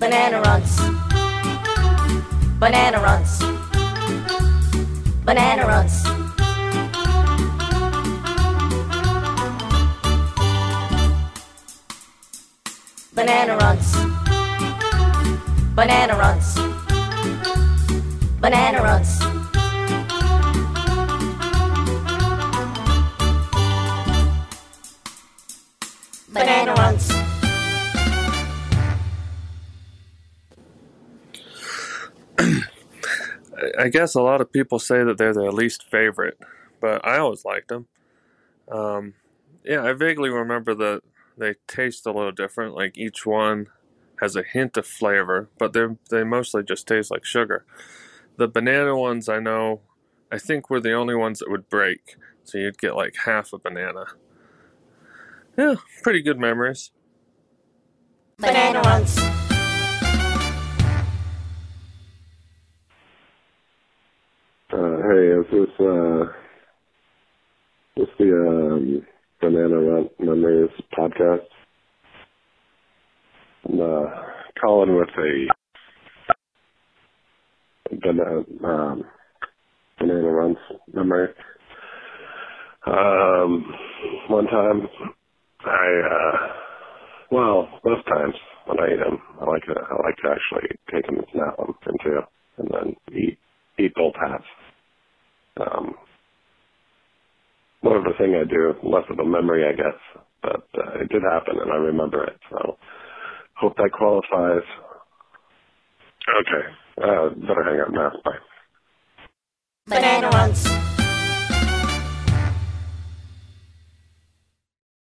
Banana Runts. Banana Runts. Banana Runts. Banana Runts. Banana Runts. Banana Runts. Banana Runts. I guess a lot of people say that they're their least favorite, but I always liked them. Um, yeah, I vaguely remember that they taste a little different. Like each one has a hint of flavor, but they they mostly just taste like sugar. The banana ones I know, I think were the only ones that would break, so you'd get like half a banana. Yeah, pretty good memories. Banana Runts. Hey, is this uh, this the um, Banana Memories podcast? I'm uh, calling with a banana um, banana Runts memory. Um, one time, I uh, well, most times when I eat them, I like to I like to actually take them and snap them into, and then eat eat both halves. Um, more of a thing I do, less of a memory, I guess. But uh, it did happen, and I remember it. So hope that qualifies. Okay, uh, better hang up now. Bye. Banana.